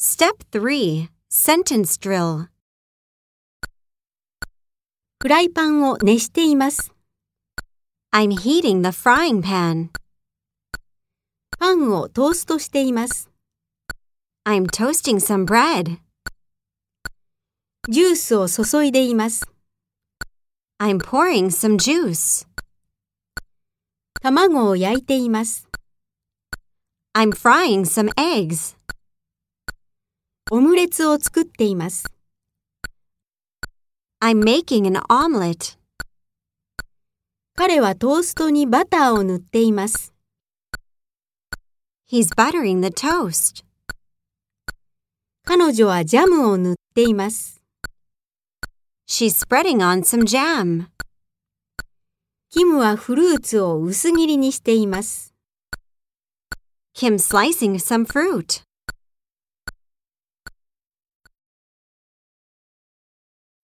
Step 3 Sentence Drill フライパンを熱しています。 I'm heating the frying pan. パンをトーストしています。 I'm toasting some bread. ジュースを注いでいます。 I'm pouring some juice. 卵を焼いています。 I'm frying some eggs. オムレツを作っています。I'm making an omelet. 彼はトーストにバターを塗っています。He's buttering the toast. 彼女はジャムを塗っています。She's spreading on some jam. キムはフルーツを薄切りにしています。Kim's slicing some fruit.